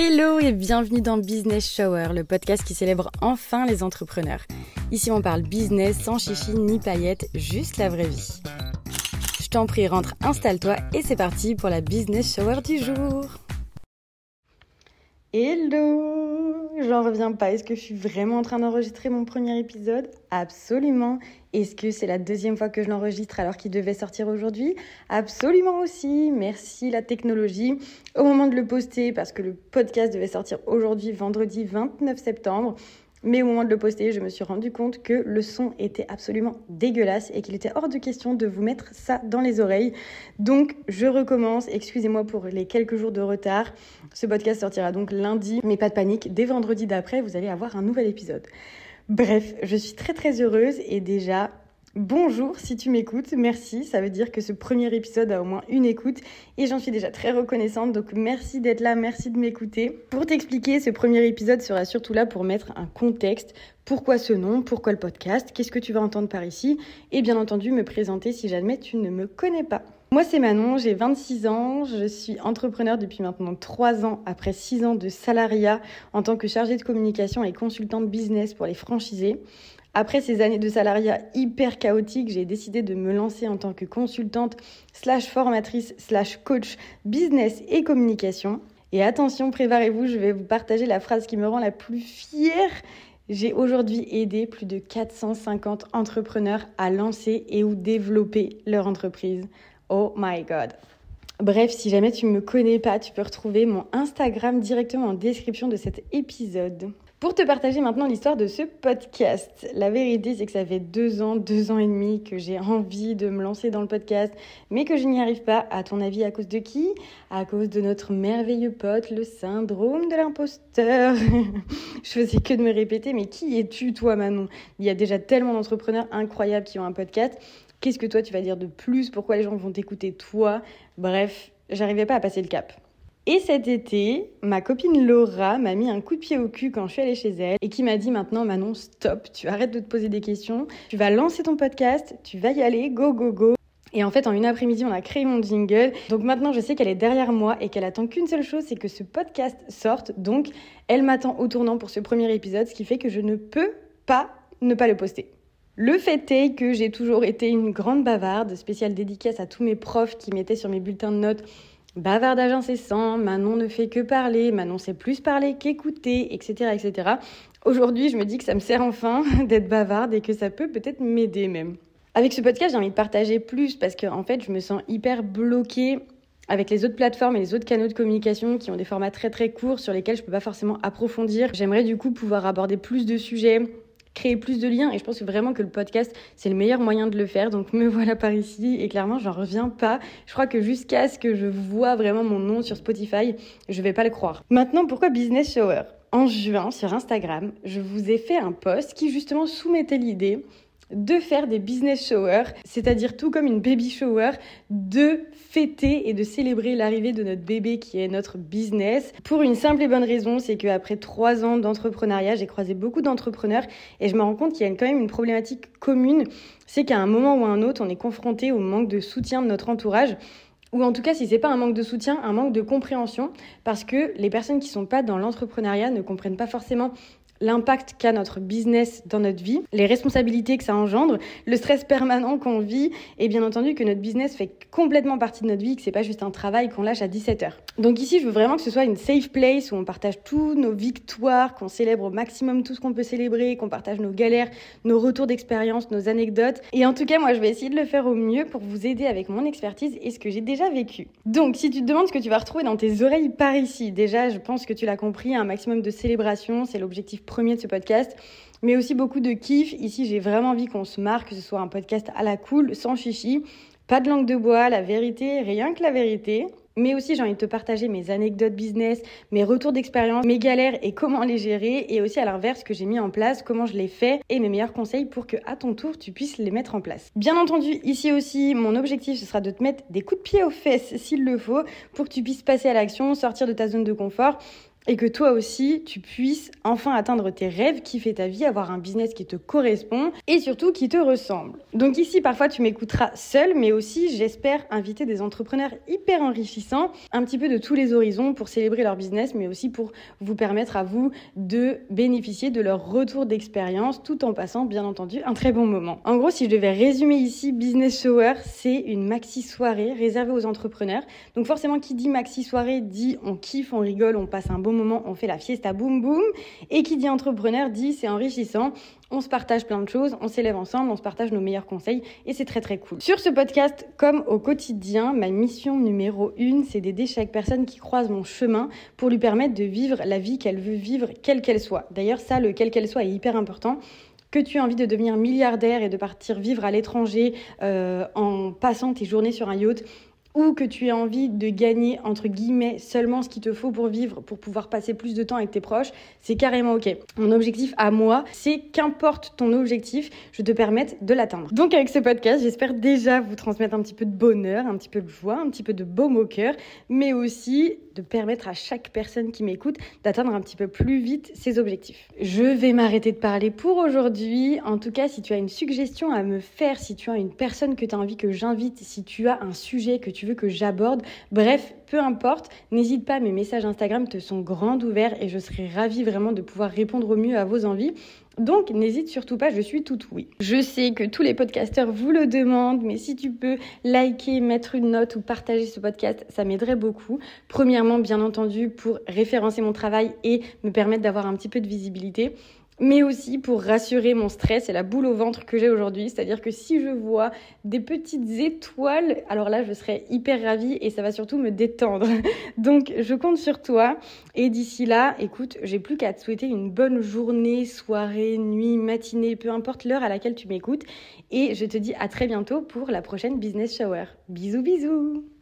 Hello et bienvenue dans Business Shower, le podcast qui célèbre enfin les entrepreneurs. Ici on parle business sans chichi ni paillettes, juste la vraie vie. Je t'en prie, rentre, installe-toi et c'est parti pour la Business Shower du jour. Hello J'en reviens pas. Est-ce que je suis vraiment en train d'enregistrer mon premier épisode? Absolument. Est-ce que c'est la deuxième fois que je l'enregistre alors qu'il devait sortir aujourd'hui? Absolument aussi. Merci la technologie. Au moment de le poster, parce que le podcast devait sortir aujourd'hui, vendredi 29 septembre, mais au moment de le poster, je me suis rendu compte que le son était absolument dégueulasse et qu'il était hors de question de vous mettre ça dans les oreilles. Donc je recommence, excusez-moi pour les quelques jours de retard. Ce podcast sortira donc lundi, mais pas de panique, dès vendredi d'après, vous allez avoir un nouvel épisode. Bref, je suis très très heureuse et déjà Bonjour si tu m'écoutes, merci, ça veut dire que ce premier épisode a au moins une écoute et j'en suis déjà très reconnaissante, donc merci d'être là, merci de m'écouter. Pour t'expliquer, ce premier épisode sera surtout là pour mettre un contexte, pourquoi ce nom, pourquoi le podcast, qu'est-ce que tu vas entendre par ici? Et bien entendu me présenter si jamais tu ne me connais pas. Moi c'est Manon, j'ai 26 ans, je suis entrepreneur depuis maintenant 3 ans après 6 ans de salariat en tant que chargée de communication et consultante business pour les franchisés. Après ces années de salariat hyper chaotiques, j'ai décidé de me lancer en tant que consultante slash formatrice slash coach business et communication. Et attention, préparez-vous, je vais vous partager la phrase qui me rend la plus fière. J'ai aujourd'hui aidé plus de 450 entrepreneurs à lancer et ou développer leur entreprise. Oh my god. Bref, si jamais tu ne me connais pas, tu peux retrouver mon Instagram directement en description de cet épisode. Pour te partager maintenant l'histoire de ce podcast, la vérité c'est que ça fait deux ans, deux ans et demi que j'ai envie de me lancer dans le podcast, mais que je n'y arrive pas. À ton avis, à cause de qui? À cause de notre merveilleux pote, le syndrome de l'imposteur. je faisais que de me répéter, mais qui es-tu toi Manon? Il y a déjà tellement d'entrepreneurs incroyables qui ont un podcast. Qu'est-ce que toi tu vas dire de plus? Pourquoi les gens vont t'écouter toi? Bref, j'arrivais pas à passer le cap. Et cet été, ma copine Laura m'a mis un coup de pied au cul quand je suis allée chez elle et qui m'a dit maintenant Manon, stop, tu arrêtes de te poser des questions, tu vas lancer ton podcast, tu vas y aller, go, go, go. Et en fait, en une après-midi, on a créé mon jingle. Donc maintenant, je sais qu'elle est derrière moi et qu'elle attend qu'une seule chose, c'est que ce podcast sorte. Donc, elle m'attend au tournant pour ce premier épisode, ce qui fait que je ne peux pas ne pas le poster. Le fait est que j'ai toujours été une grande bavarde, spéciale dédicace à tous mes profs qui mettaient sur mes bulletins de notes bavardage incessant, Manon ne fait que parler, Manon sait plus parler qu'écouter, etc., etc. Aujourd'hui, je me dis que ça me sert enfin d'être bavarde et que ça peut peut-être m'aider même. Avec ce podcast, j'ai envie de partager plus parce que en fait, je me sens hyper bloquée avec les autres plateformes et les autres canaux de communication qui ont des formats très très courts sur lesquels je peux pas forcément approfondir. J'aimerais du coup pouvoir aborder plus de sujets, créer plus de liens. Et je pense vraiment que le podcast, c'est le meilleur moyen de le faire. Donc me voilà par ici et clairement, j'en reviens pas. Je crois que jusqu'à ce que je vois vraiment mon nom sur Spotify, je vais pas le croire. Maintenant, pourquoi Business Shower? En juin, sur Instagram, je vous ai fait un post qui justement soumettait l'idée de faire des business showers, c'est-à-dire tout comme une baby shower, de fêter et de célébrer l'arrivée de notre bébé qui est notre business. Pour une simple et bonne raison, c'est qu'après trois ans d'entrepreneuriat, j'ai croisé beaucoup d'entrepreneurs et je me rends compte qu'il y a quand même une problématique commune, c'est qu'à un moment ou à un autre, on est confronté au manque de soutien de notre entourage. Ou en tout cas si c'est pas un manque de soutien, un manque de compréhension, parce que les personnes qui sont pas dans l'entrepreneuriat ne comprennent pas forcément l'impact qu'a notre business dans notre vie, les responsabilités que ça engendre, le stress permanent qu'on vit et bien entendu que notre business fait complètement partie de notre vie, que c'est pas juste un travail qu'on lâche à 17 heures. Donc ici, je veux vraiment que ce soit une safe place où on partage tous nos victoires, qu'on célèbre au maximum tout ce qu'on peut célébrer, qu'on partage nos galères, nos retours d'expérience, nos anecdotes. Et en tout cas, moi, je vais essayer de le faire au mieux pour vous aider avec mon expertise et ce que j'ai déjà vécu. Donc, si tu te demandes ce que tu vas retrouver dans tes oreilles par ici, déjà, je pense que tu l'as compris, un maximum de célébration, c'est l'objectif premier de ce podcast, mais aussi beaucoup de kiff. Ici, j'ai vraiment envie qu'on se marque, que ce soit un podcast à la cool, sans chichi, pas de langue de bois, la vérité, rien que la vérité. Mais aussi, j'ai envie de te partager mes anecdotes business, mes retours d'expérience, mes galères et comment les gérer. Et aussi, à l'inverse, ce que j'ai mis en place, comment je l'ai fait et mes meilleurs conseils pour que, à ton tour, tu puisses les mettre en place. Bien entendu, ici aussi, mon objectif, ce sera de te mettre des coups de pied aux fesses s'il le faut pour que tu puisses passer à l'action, sortir de ta zone de confort et que toi aussi, tu puisses enfin atteindre tes rêves, kiffer ta vie, avoir un business qui te correspond et surtout qui te ressemble. Donc ici, parfois, tu m'écouteras seul, mais aussi, j'espère inviter des entrepreneurs hyper enrichissants, un petit peu de tous les horizons pour célébrer leur business, mais aussi pour vous permettre à vous de bénéficier de leur retour d'expérience tout en passant, bien entendu, un très bon moment. En gros, si je devais résumer ici, Business Shower, c'est une maxi soirée réservée aux entrepreneurs. Donc forcément, qui dit maxi soirée dit on kiffe, on rigole, on passe un bon moment, on fait la fiesta boum boum. Et qui dit entrepreneur dit c'est enrichissant, on se partage plein de choses, on s'élève ensemble, on se partage nos meilleurs conseils et c'est très très cool. Sur ce podcast, comme au quotidien, ma mission numéro une, c'est d'aider chaque personne qui croise mon chemin pour lui permettre de vivre la vie qu'elle veut vivre, quelle qu'elle soit. D'ailleurs, ça, le quelle qu'elle soit est hyper important que tu as envie de devenir milliardaire et de partir vivre à l'étranger euh, en passant tes journées sur un yacht, ou que tu aies envie de gagner, entre guillemets, seulement ce qu'il te faut pour vivre, pour pouvoir passer plus de temps avec tes proches, c'est carrément OK. Mon objectif à moi, c'est qu'importe ton objectif, je te permette de l'atteindre. Donc avec ce podcast, j'espère déjà vous transmettre un petit peu de bonheur, un petit peu de joie, un petit peu de baume au cœur, mais aussi de permettre à chaque personne qui m'écoute d'atteindre un petit peu plus vite ses objectifs. Je vais m'arrêter de parler pour aujourd'hui. En tout cas, si tu as une suggestion à me faire, si tu as une personne que tu as envie que j'invite, si tu as un sujet que tu veux que j'aborde, bref, peu importe, n'hésite pas, mes messages Instagram te sont grands ouverts et je serai ravie vraiment de pouvoir répondre au mieux à vos envies. Donc n'hésite surtout pas, je suis toute oui. Je sais que tous les podcasteurs vous le demandent, mais si tu peux liker, mettre une note ou partager ce podcast, ça m'aiderait beaucoup. Premièrement, bien entendu, pour référencer mon travail et me permettre d'avoir un petit peu de visibilité mais aussi pour rassurer mon stress et la boule au ventre que j'ai aujourd'hui. C'est-à-dire que si je vois des petites étoiles, alors là, je serai hyper ravie et ça va surtout me détendre. Donc, je compte sur toi. Et d'ici là, écoute, j'ai plus qu'à te souhaiter une bonne journée, soirée, nuit, matinée, peu importe l'heure à laquelle tu m'écoutes. Et je te dis à très bientôt pour la prochaine Business Shower. Bisous, bisous